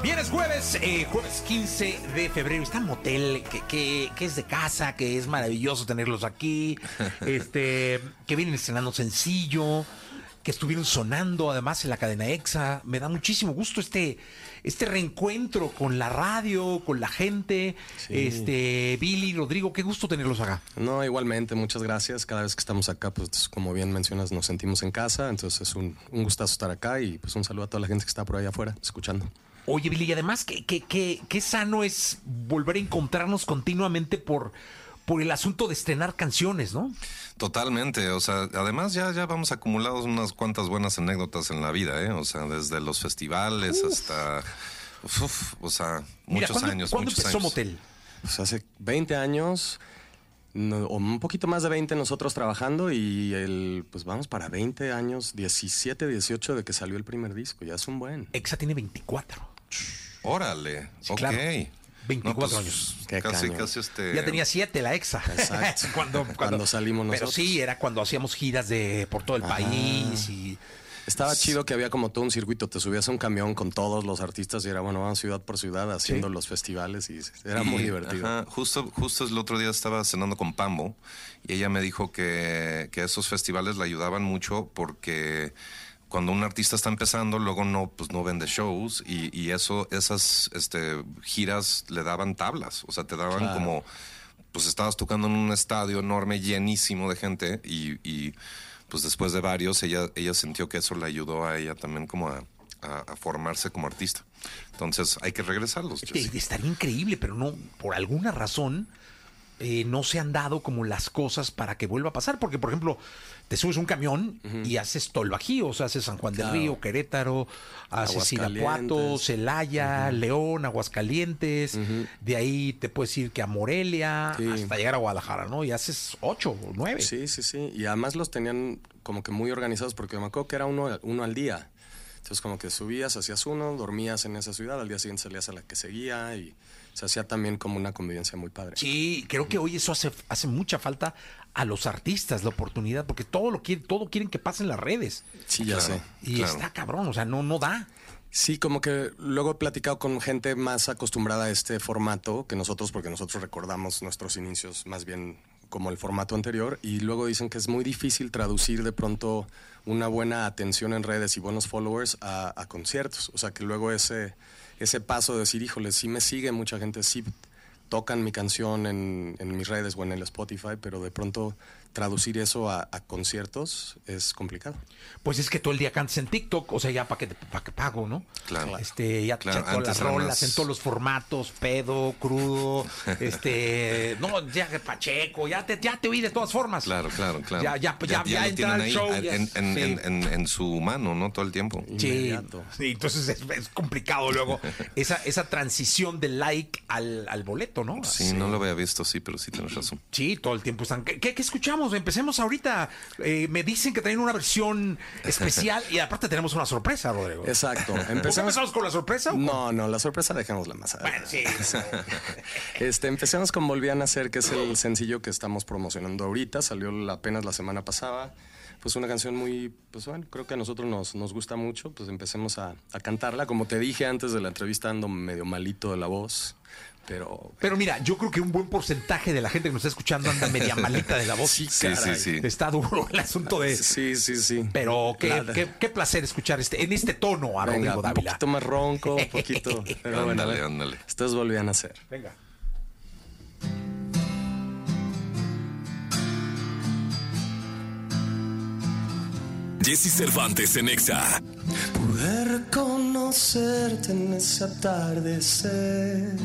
Bien, es jueves, eh, jueves 15 de febrero. Está en motel, que, que, que es de casa, que es maravilloso tenerlos aquí. Este, que vienen estrenando sencillo, que estuvieron sonando además en la cadena EXA. Me da muchísimo gusto este, este reencuentro con la radio, con la gente. Este, Billy, Rodrigo, qué gusto tenerlos acá. No, igualmente, muchas gracias. Cada vez que estamos acá, pues como bien mencionas, nos sentimos en casa. Entonces es un, un gustazo estar acá y pues un saludo a toda la gente que está por ahí afuera escuchando. Oye, Billy, y además, qué, qué, qué, qué sano es volver a encontrarnos continuamente por, por el asunto de estrenar canciones, ¿no? Totalmente, o sea, además ya, ya vamos acumulados unas cuantas buenas anécdotas en la vida, ¿eh? O sea, desde los festivales hasta, uf, o sea, Mira, muchos ¿cuándo, años, ¿cuándo muchos empezó años. Motel? Pues hace 20 años, no- o un poquito más de 20 nosotros trabajando y el, pues vamos para 20 años, 17, 18 de que salió el primer disco. Ya es un buen. EXA tiene 24. Órale, Sí, ok. claro. No, 24 pues, años. Casi, casi este. Ya tenía siete la EXA. Exacto. cuando, Cuando salimos Pero nosotros. sí, era cuando hacíamos giras de por todo el Ajá. país y... Estaba chido que había como todo un circuito. Te subías a un camión con todos los artistas y era, bueno, vamos ciudad por ciudad haciendo Sí. los festivales y era muy Y, divertido. ajá, justo, justo el otro día estaba cenando con Pambo y ella me dijo que, que esos festivales le ayudaban mucho porque cuando un artista está empezando, luego no, pues no vende shows y, y eso, esas este, giras le daban tablas, o sea, te daban Claro. como, pues estabas tocando en un estadio enorme, llenísimo de gente y, y, pues después de varios, ella, ella sintió que eso le ayudó a ella también como a, a- a formarse como artista. Entonces hay que regresarlos. Estaría increíble, pero no, por alguna razón, eh, no se han dado como las cosas para que vuelva a pasar. Porque, por ejemplo, te subes un camión y haces todo el Bajío, o sea, haces San Juan del. Río, Querétaro, haces Irapuato. Celaya, León, Aguascalientes. De ahí te puedes ir que a Morelia, Sí. hasta llegar a Guadalajara, ¿no? Y haces ocho o nueve. Sí, sí, sí. Y además los tenían como que muy organizados porque me acuerdo que era uno, uno al día. Entonces como que subías, hacías uno, dormías en esa ciudad, al día siguiente salías a la que seguía y se hacía también como una convivencia muy padre. Sí, creo que hoy eso hace, hace mucha falta a los artistas, la oportunidad, porque todo lo quieren, todo quieren que pase en las redes. Sí, ya Claro. sé. Y Claro. está cabrón, o sea, no, no da. Sí, como que luego he platicado con gente más acostumbrada a este formato que nosotros, porque nosotros recordamos nuestros inicios más bien como el formato anterior, y luego dicen que es muy difícil traducir de pronto una buena atención en redes y buenos followers a, a conciertos. O sea, que luego ese, ese paso de decir, híjole, sí me sigue mucha gente, sí tocan mi canción en, en mis redes o en el Spotify, pero de pronto traducir eso a, a conciertos es complicado. Pues es que todo el día cantas en TikTok, o sea, ya para que, pa' que pago, ¿no? Claro. Este, ya, Claro, ya todas las rolas, más- en todos los formatos, pedo, crudo, este, no, ya que Pacheco, ya te, ya te oí de todas formas. Claro, claro, claro. Ya, ya, ya, ya, lo entra tienen al ahí show. en, ya- en- en- sí. en- en- en su mano, ¿no? Todo el tiempo. Sí, sí, entonces es, es complicado luego esa, esa transición del like al, al boleto, ¿no? Sí, no lo había visto, sí, pero sí tienes razón. Sí, todo el tiempo están. ¿Qué, qué- qué Empecemos ahorita. Eh, me dicen que traen una versión especial y aparte tenemos una sorpresa, Rodrigo. Exacto. ¿Por qué Empezamos con la sorpresa? o con- No, no, la sorpresa dejémosla más adelante. Bueno, sí. Este, empecemos con Volví a Nacer, que es el sencillo que estamos promocionando ahorita. Salió apenas la semana pasada. Pues una canción muy, pues bueno, creo que a nosotros nos, nos gusta mucho. Pues empecemos a, a cantarla. Como te dije antes de la entrevista, ando medio malito de la voz. Pero Pero mira, yo creo que un buen porcentaje de la gente que nos está escuchando anda media malita de la voz. Sí, Sí, caray. sí, sí. Está duro el asunto de. sí, sí, sí. Pero qué, qué, qué placer escuchar este, en este tono a Venga, Rodrigo un Dávila. poquito más ronco, un poquito. Pero bueno, Ándale, ándale. Esto es Volví a Nacer. Venga. Jesse Cervantes en Exa. Pude reconocerte en ese atardecer.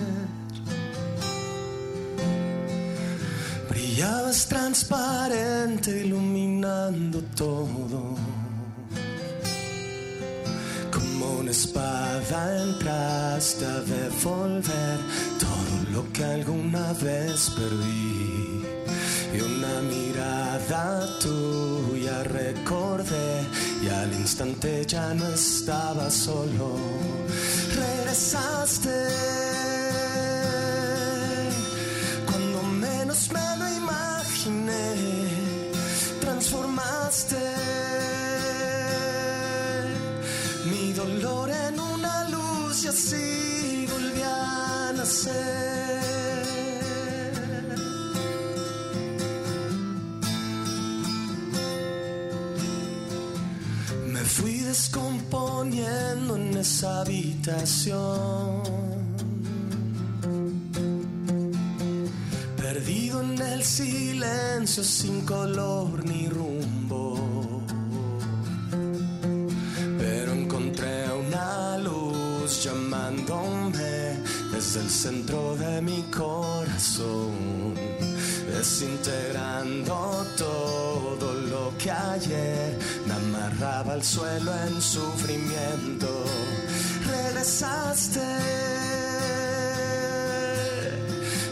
Brillabas transparente, iluminando todo. Como una espada entraste a devolver todo lo que alguna vez perdí. Y una mirada tuya recordé y al instante ya no estaba solo. Regresaste descomponiendo en esa habitación. Perdido en el silencio sin color ni rumbo. Pero encontré una luz llamándome desde el centro de mi corazón, desintegrando todo lo que ayer me amarraba al suelo en sufrimiento. Regresaste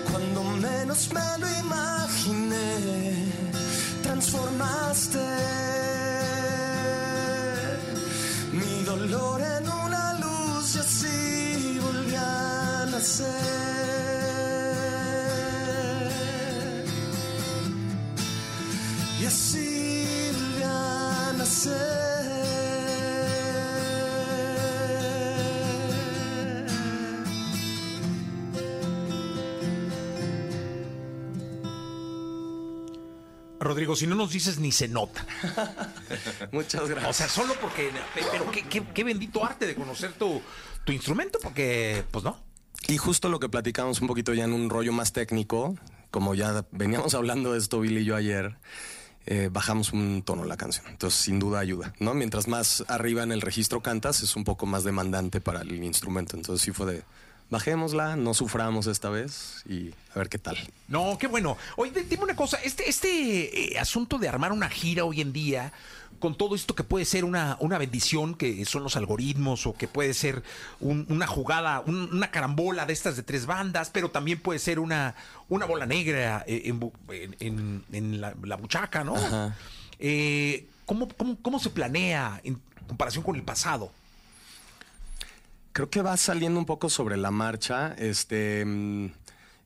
cuando menos me lo imaginé, transformaste mi dolor en una luz y así volví a nacer. Y así a nacer. Rodrigo, si no nos dices ni se nota. Muchas gracias. O sea, solo porque. Pero qué, qué- qué bendito arte de conocer tu, tu instrumento, porque, pues no. Y justo lo que platicamos un poquito ya en un rollo más técnico, como ya veníamos hablando de esto Billy y yo ayer, eh, bajamos un tono la canción. Entonces, sin duda ayuda, ¿no? Mientras más arriba en el registro cantas, es un poco más demandante para el instrumento. Entonces, sí fue de, bajémosla, no suframos esta vez y a ver qué tal. No, qué bueno. Oye, di- dime una cosa, este, este eh, asunto de armar una gira hoy en día, con todo esto que puede ser una, una bendición, que son los algoritmos, o que puede ser un- una jugada, un- una carambola de estas de tres bandas, pero también puede ser una, una bola negra eh, en, en- en- en la, la buchaca, ¿no? Ajá. Eh, ¿cómo, cómo, cómo se planea en comparación con el pasado? Creo que va saliendo un poco sobre la marcha. Este,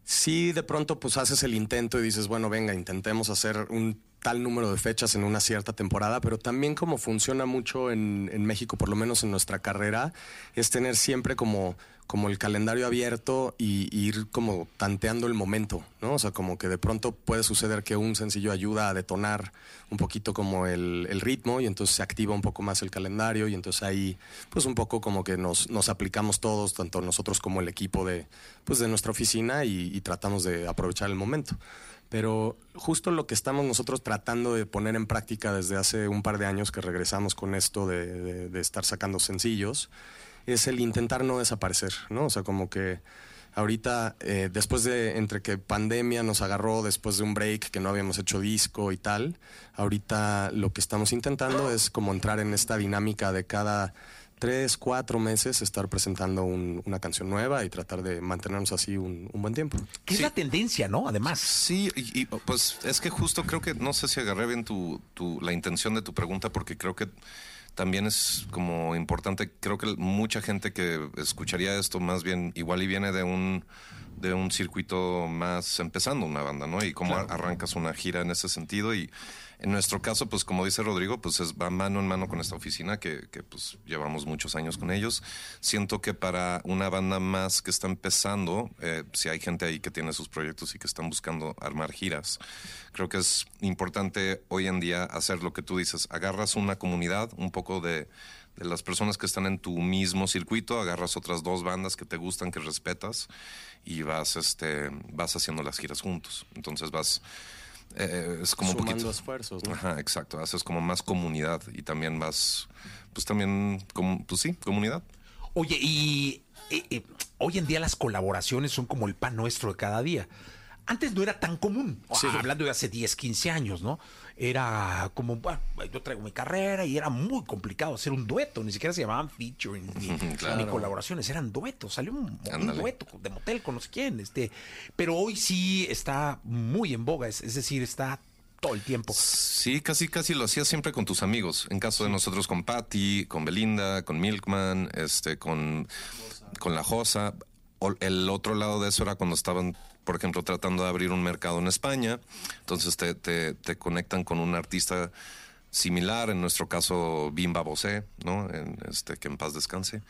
sí, de pronto pues haces el intento y dices, bueno, venga, intentemos hacer un tal número de fechas en una cierta temporada, pero también como funciona mucho en, en México, por lo menos en nuestra carrera, es tener siempre como, como el calendario abierto y, ir como tanteando el momento, ¿no? O sea, como que de pronto puede suceder que un sencillo ayuda a detonar un poquito como el, el ritmo y entonces se activa un poco más el calendario y entonces ahí pues un poco como que nos, nos aplicamos todos, tanto nosotros como el equipo de, pues de nuestra oficina y, y tratamos de aprovechar el momento. Pero justo lo que estamos nosotros tratando de poner en práctica desde hace un par de años que regresamos con esto de- de estar sacando sencillos, es el intentar no desaparecer, ¿no? O sea, como que ahorita, eh, después de, entre que pandemia nos agarró, después de un break que no habíamos hecho disco y tal, ahorita lo que estamos intentando es como entrar en esta dinámica de cada tres, cuatro meses estar presentando un- una canción nueva y tratar de mantenernos así un, un buen tiempo. Que es Sí. la tendencia, ¿no? Además. Sí, y, y, pues es que justo creo que no sé si agarré bien tu, tu- la intención de tu pregunta porque creo que también es como importante, creo que mucha gente que escucharía esto más bien igual y viene de un de un circuito más empezando una banda, ¿no? Y cómo arrancas una gira en ese sentido y en nuestro caso, pues como dice Rodrigo, pues es, va mano en mano con esta oficina que, que, pues llevamos muchos años con ellos. Siento que para una banda más que está empezando, eh, si hay gente ahí que tiene sus proyectos y que están buscando armar giras, creo que es importante hoy en día hacer lo que tú dices. Agarras una comunidad, un poco de, de las personas que están en tu mismo circuito, agarras otras dos bandas que te gustan, que respetas y vas, este, vas haciendo las giras juntos. Entonces vas... eh, es como un Sumando poquito esfuerzos, ¿no? Ajá, exacto. Haces como más comunidad y también más, pues también, como, pues sí, comunidad. Oye, y eh, eh, hoy en día las colaboraciones son como el pan nuestro de cada día. Antes no era tan común, Sí. hablando de hace 10, 15 años, ¿no? Era como, bueno, yo traigo mi carrera y era muy complicado hacer un dueto, ni siquiera se llamaban featuring ni, Claro. ni colaboraciones, eran duetos, salió un, dueto de motel con no sé quién, este, pero hoy sí está muy en boga, es, es decir, está todo el tiempo. Sí, casi, casi lo hacías siempre con tus amigos. En caso de nosotros con Patty, con Belinda, con Milkman, este, con, con La Josa. El otro lado de eso era cuando estaban, por ejemplo, tratando de abrir un mercado en España. Entonces te, te, te conectan con un artista similar, en nuestro caso Bimba Bosé, ¿no? En, este, que en paz descanse.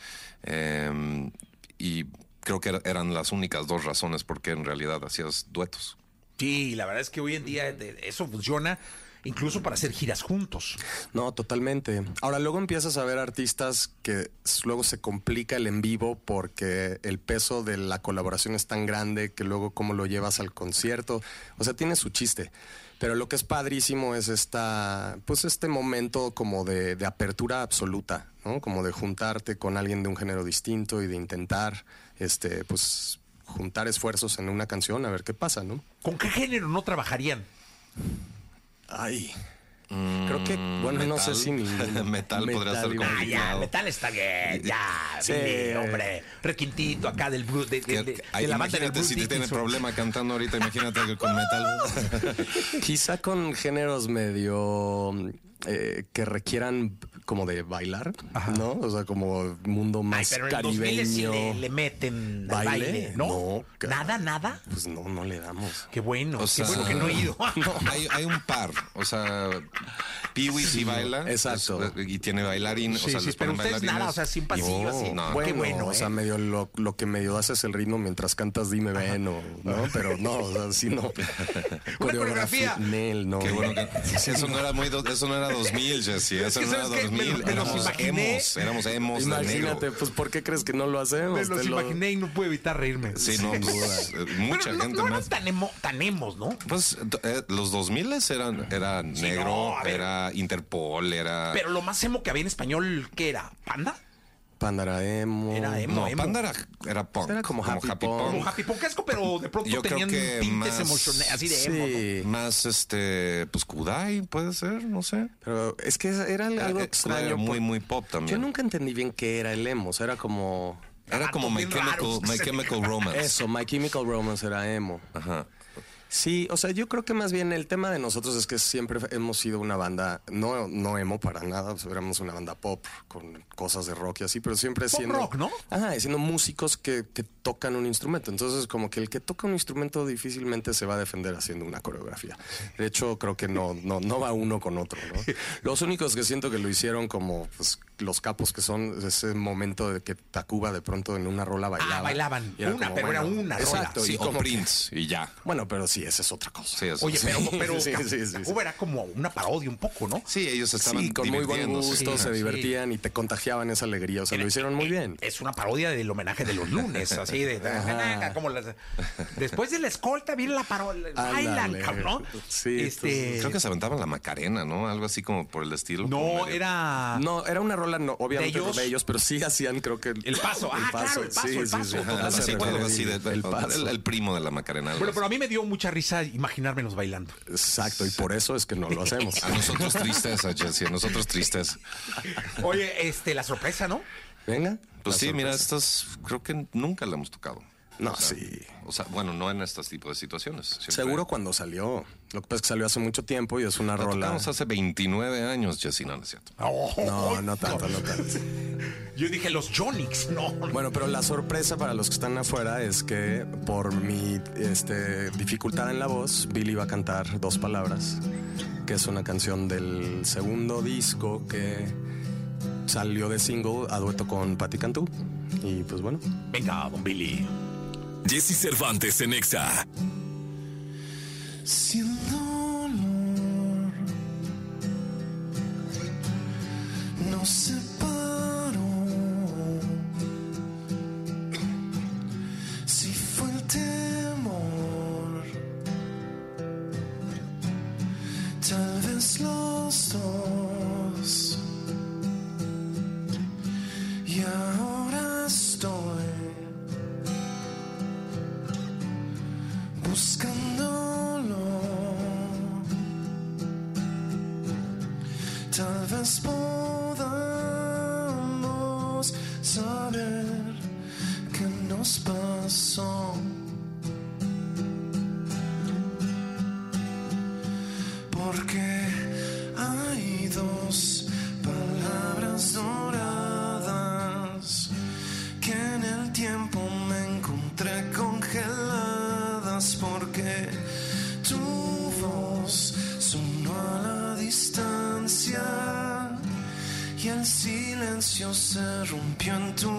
Eh, y creo que era- eran las únicas dos razones por qué en realidad hacías duetos. Sí, la verdad es que hoy en día de- eso funciona incluso para hacer giras juntos. No, totalmente. Ahora luego empiezas a ver artistas que luego se complica el en vivo porque el peso de la colaboración es tan grande que luego cómo lo llevas al concierto. O sea, tiene su chiste. Pero lo que es padrísimo es esta, pues este momento como de, de apertura absoluta, ¿no? Como de juntarte con alguien de un género distinto y de intentar, este, pues juntar esfuerzos en una canción a ver qué pasa, ¿no? ¿Con qué género no trabajarían? Ay. Creo que, bueno, no sé si. Metal podría ser. Ah, ya, metal está bien, ya, Sí. Hombre. Requintito acá del Bruce, de, de- de- la banda si te tiene problema cantando ahorita, imagínate que con metal. Quizá con géneros medio eh, que requieran como de bailar, ¿no? O sea, como mundo Ay, más pero en el 2000 sí caribeño. le, le meten ¿Baile? baile, ¿no? No, nada, nada. Pues no, no le damos. Qué bueno, O qué bueno que no he ido. hay, hay un par, o sea, Peewee sí baila. exacto. es- y tiene bailarín, Sí, o sea, sí, les pero ponen ustedes nada, bailarines. o sea, sin pasillo, No, así. no. Qué Bueno, bueno, o sea, ¿eh? medio lo, lo que medio haces el ritmo mientras cantas Dime Ven o, ¿no? Pero no, o sea, sí no. coreografía. Nel, no. Qué bueno que eso no era muy eso no era 2000, Jesse, eso que, no era ¿sabes qué? 2000, Me- me los éramos imaginé. emos, éramos emos de Imagínate, negro. pues ¿por qué crees que no lo hacemos? Me los Te lo- imaginé y no puedo evitar reírme. Sí, no, pues, eh, mucha gente no, eran más. tan, emo- tan emos, ¿no? Pues eh, los 2000 eran era negro, no, a ver. Era Interpol, era Pero lo más emo que había en español, ¿qué era? ¿Panda? Pandara emo. Era emo. no, Panda era, era punk, Era como happy punk. Como Happy Poncasco, pero de pronto Yo creo tenían que tintes más- emocionales, así de emo. Más este, pues Kudai puede ser, no sé. Pero es que era algo Era- extraño. era muy, muy pop Yo también. nunca entendí bien qué era el emo. O sea, era como... Era como My Chemical, que My Chemical Romance. Eso, My Chemical Romance era emo. Ajá. Sí, o sea, yo creo que más bien el tema de nosotros es que siempre hemos sido una banda, no, no emo para nada, sea, éramos una banda pop con cosas de rock y así, pero siempre Pop siendo... rock, ¿no? Ajá, siendo músicos que, que tocan un instrumento. Entonces, como que el que toca un instrumento difícilmente se va a defender haciendo una coreografía. De hecho, creo que no, no, no va uno con otro, ¿no? Los únicos que siento que lo hicieron como pues, los capos que son ese momento de que Tacuba de pronto en una rola bailaba. Ah, bailaban. Una, como, pero era una rola. Exacto. Sí, y como que- Prince y ya. bueno, pero sí, esa es otra cosa. Sí, eso Oye, sí. pero, pero Sí, sí, sí, sí. Cuba era como una parodia un poco, ¿no? Sí, ellos estaban Sí, con muy buen gusto, Sí, se sí. divertían y te contagiaban esa alegría. O sea, lo hicieron muy bien. Es una parodia del homenaje de los lunes, así de. como las- después de la escolta viene la parodia. Bailan, cabrón. Sí, este. Creo que se aventaban la Macarena, ¿no? Algo así como por el estilo. no, era. No, era una rola, no, obviamente ¿De ellos? de ellos, pero sí hacían, creo que. El el paso, el paso, paso. primo de la Macarena. Bueno, pero a mí me dio mucha risa imaginármelos bailando. Exacto, y por eso es que no lo hacemos. A nosotros tristeza, Jesse, a nosotros tristeza. Oye, este, la sorpresa, ¿no? Venga. Pues la sí, mira, estas creo que nunca la hemos tocado. No, O sea, sí. O sea, bueno, no en estos tipos de situaciones. Siempre- Seguro cuando salió. Lo que pasa es que salió hace mucho tiempo y es una La rola. tocamos hace 29 años, Jesse, no, no es cierto. No, no tanto, no tanto. Yo dije los Jonix, no. Bueno, pero la sorpresa para los que están afuera es que por mi este, dificultad en la voz, Billy va a cantar dos palabras, que es una canción del segundo disco que salió de single a dueto con Patti Cantú. Y pues bueno, Venga, don Billy. Jesse Cervantes en Exa. Buscándolo. Tal vez podamos saber qué nos pasó. Rompió en tu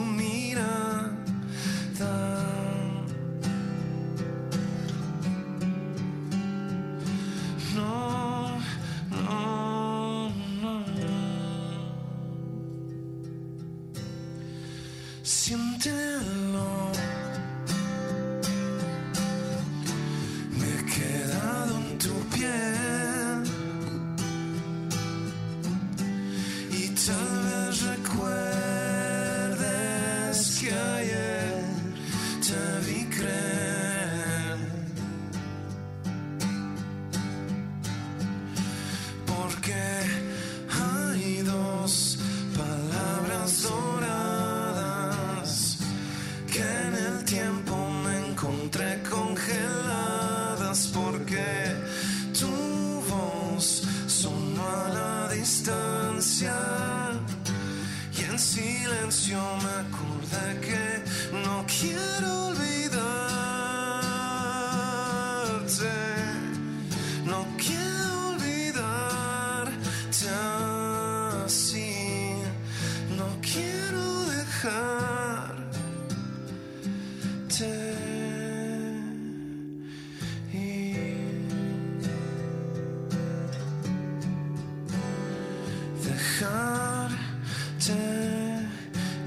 Dejarte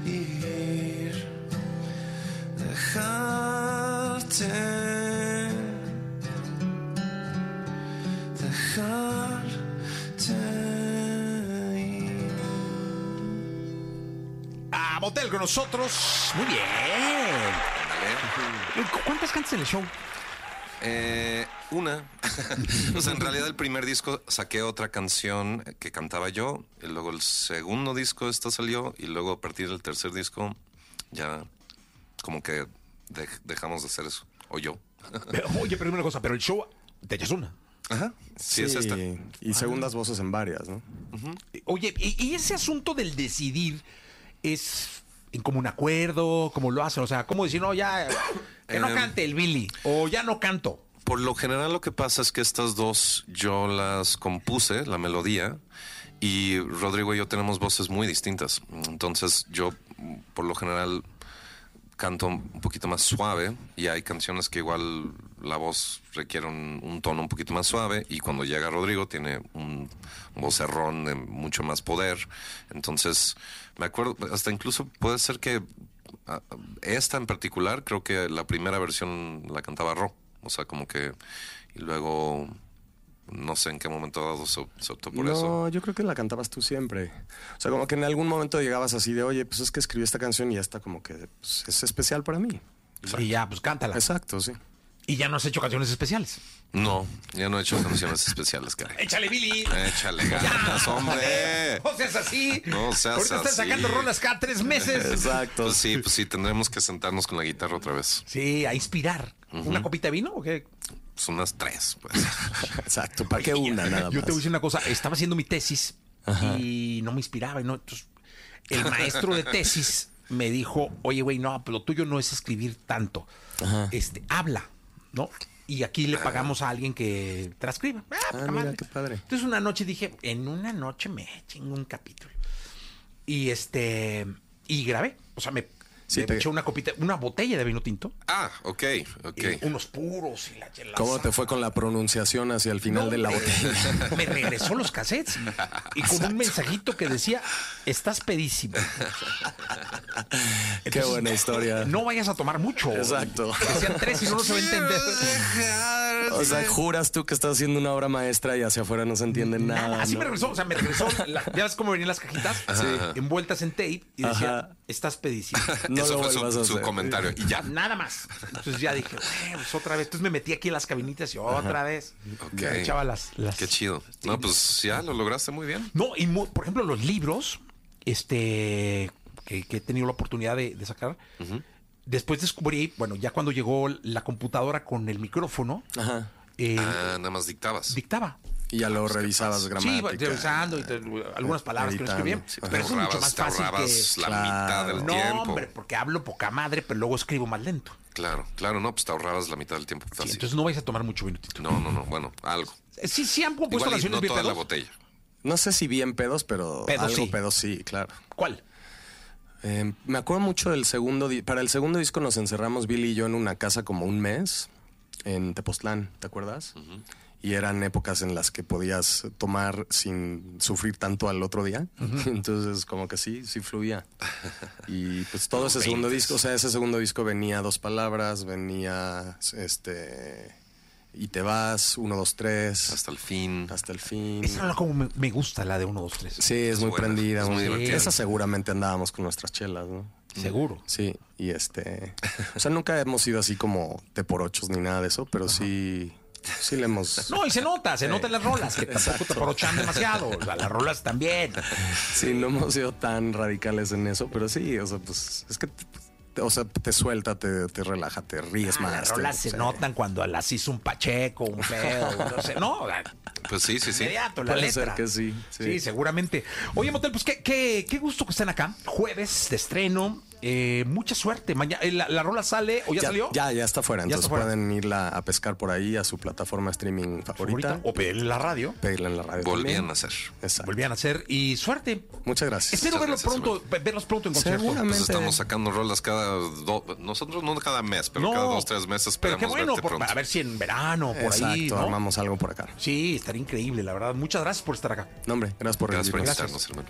ir. Dejarte. Dejarte ir. A Motel con nosotros. Muy bien. Cu- ¿Cuántas cantas en el show? Eh, una. o sea, en realidad el primer disco saqué otra canción que cantaba yo, y luego el segundo disco esta salió, y luego a partir del tercer disco ya como que dej- dejamos de hacer eso. O yo. Pero, oye, pero una cosa, pero el show te echas una. Ajá. Sí, es esta. Y segundas voces en varias, ¿no? Oye, y, y ese asunto del decidir es en común acuerdo, como lo hacen, o sea, ¿cómo decir, no, ya, que no Em. cante el Billy, o ya no canto? Por lo general lo que pasa es que estas dos yo las compuse, la melodía, y Rodrigo y yo tenemos voces muy distintas. Entonces yo por lo general canto un poquito más suave y hay canciones que igual la voz requiere un, tono un poquito más suave y cuando llega Rodrigo tiene un, vocerrón de mucho más poder. Entonces me acuerdo, hasta incluso puede ser que ah, esta en particular, creo que la primera versión la cantaba Ro. O sea, como que. Y luego. No sé en qué momento dado se, se optó por no, eso. yo creo que la cantabas tú siempre. O sea, como que en algún momento llegabas así de, oye, pues es que escribí esta canción y esta como que pues, es especial para mí. Y ya, pues cántala. Exacto, sí. Y ya no has hecho canciones especiales. No, ya no he hecho canciones especiales, caray. Échale, Billy. Échale ganas, hombre. No seas así. No seas Ahorita estás así. sacando rolas cada tres meses. Exacto. Pues sí, pues sí, tendremos que sentarnos con la guitarra otra vez. Sí, a inspirar. ¿Una copita de vino o qué? Pues unas tres, pues. Exacto. ¿Para qué una nada Yo más? te voy a decir una cosa. Estaba haciendo mi tesis y no me inspiraba. Y no, entonces, el maestro de tesis me dijo, oye, güey, no, pero lo tuyo no es escribir tanto. Este, habla, ¿no? Y aquí le pagamos a alguien que transcriba. Ah, mira, madre. qué padre. Entonces una noche dije, en una noche me chingo un capítulo. Y este, y grabé. O sea, me, Sí, me te- eché una copita, una botella de vino tinto. Ah, ok, ok. y unos puros y la, la ¿Cómo te fue con la pronunciación hacia el final no, de la botella? Me regresó los cassettes y con un mensajito que decía, estás pedísimo. Qué buena historia. No vayas a tomar mucho. Exacto. Decían tres y no, no se va a entender. O sea, juras tú que estás haciendo una obra maestra y hacia afuera no se entiende nada. Nada, así ¿no? me regresó. O sea, me regresó. la- ya ves cómo venían las cajitas envueltas en tape y decía, Ajá. Estás pedísimo. No Eso lo fue su, a su hacer. comentario. Y ya. Nada más. Entonces ya dije, "Güey, pues otra vez. Entonces me metí aquí en las cabinitas y otra vez. Ok. Me echaba las, las- Qué chido. No, pues ya lo lograste muy bien. No, y por ejemplo, los libros, este, que, que he tenido la oportunidad de, de sacar, después descubrí, bueno, ya cuando llegó la computadora con el micrófono, Ajá. eh, Ah, nada más dictabas. dictaba. Y ya lo revisabas Sí, gramática. revisando y te- algunas palabras que no escribí bien. Editando. Sí, pero eso es mucho más te fácil ahorrabas que... la Claro. mitad del No, tiempo. hombre, porque hablo poca madre, pero luego escribo más lento. Claro, claro, no, pues te ahorrabas la mitad del tiempo. Sí, Fácil. entonces no vais a tomar mucho minutito. No, no, no, bueno, algo. Sí, sí han puesto Igual canciones no bien toda la pedos? botella. No sé si bien pedos, pero Pedos algo sí. pedos sí, claro. ¿Cuál? Eh, me acuerdo mucho del segundo. Para el segundo disco nos encerramos Billy y yo en una casa como un mes en Tepoztlán, ¿te acuerdas? Y eran épocas en las que podías tomar sin sufrir tanto al otro día. Entonces, como que sí, sí fluía. Y pues todo ese segundo disco, o sea, ese segundo disco venía dos palabras, venía este y te vas, uno, dos, tres, Hasta el fin. hasta el fin. Esa era como me, me gusta, la de 1, 2, 3. Sí, es muy buena, prendida. es muy muy- divertida. Esa seguramente andábamos con nuestras chelas, ¿no? Seguro. Sí, y este. O sea, nunca hemos sido así como de por ochos ni nada de eso, pero sí. Sí le hemos. No, y se nota, se nota en las rolas, que tampoco te porochan demasiado. O sea, las rolas también. Sí, no hemos sido tan radicales en eso, pero sí, o sea, pues es que. te- o sea, te suelta, te, te relaja, te ríes Ah, más. las rolas se sí. notan cuando las hizo un Pacheco, un pedo, no sé. No, Pues sí, sí, sí. inmediato, la Puede letra. ser que sí, sí. sí. seguramente. Oye, Motel, pues qué, qué, qué gusto que estén acá. Jueves de estreno. Eh, mucha suerte. Mañana, eh, la, la rola sale o ya, Ya, salió? ya, ya está fuera. Ya Entonces está fuera. pueden irla a pescar por ahí a su plataforma streaming favorita. O pedirle en la radio. Pedirla en la radio. Volvían también. a hacer. Exacto. Volvían a hacer. Y suerte. Muchas gracias. Espero Muchas verlos gracias, pronto, ve- verlos pronto en concierto. Seguramente. Pues estamos sacando rolas cada dos, nosotros no cada mes, pero cada dos, tres meses Pero qué bueno, por- a ver si en verano, por Exacto, ahí. ¿no? armamos algo por acá. Sí, estaría increíble, la verdad. Muchas gracias por estar acá. No, hombre, gracias por Gracias por invitarnos, hermano.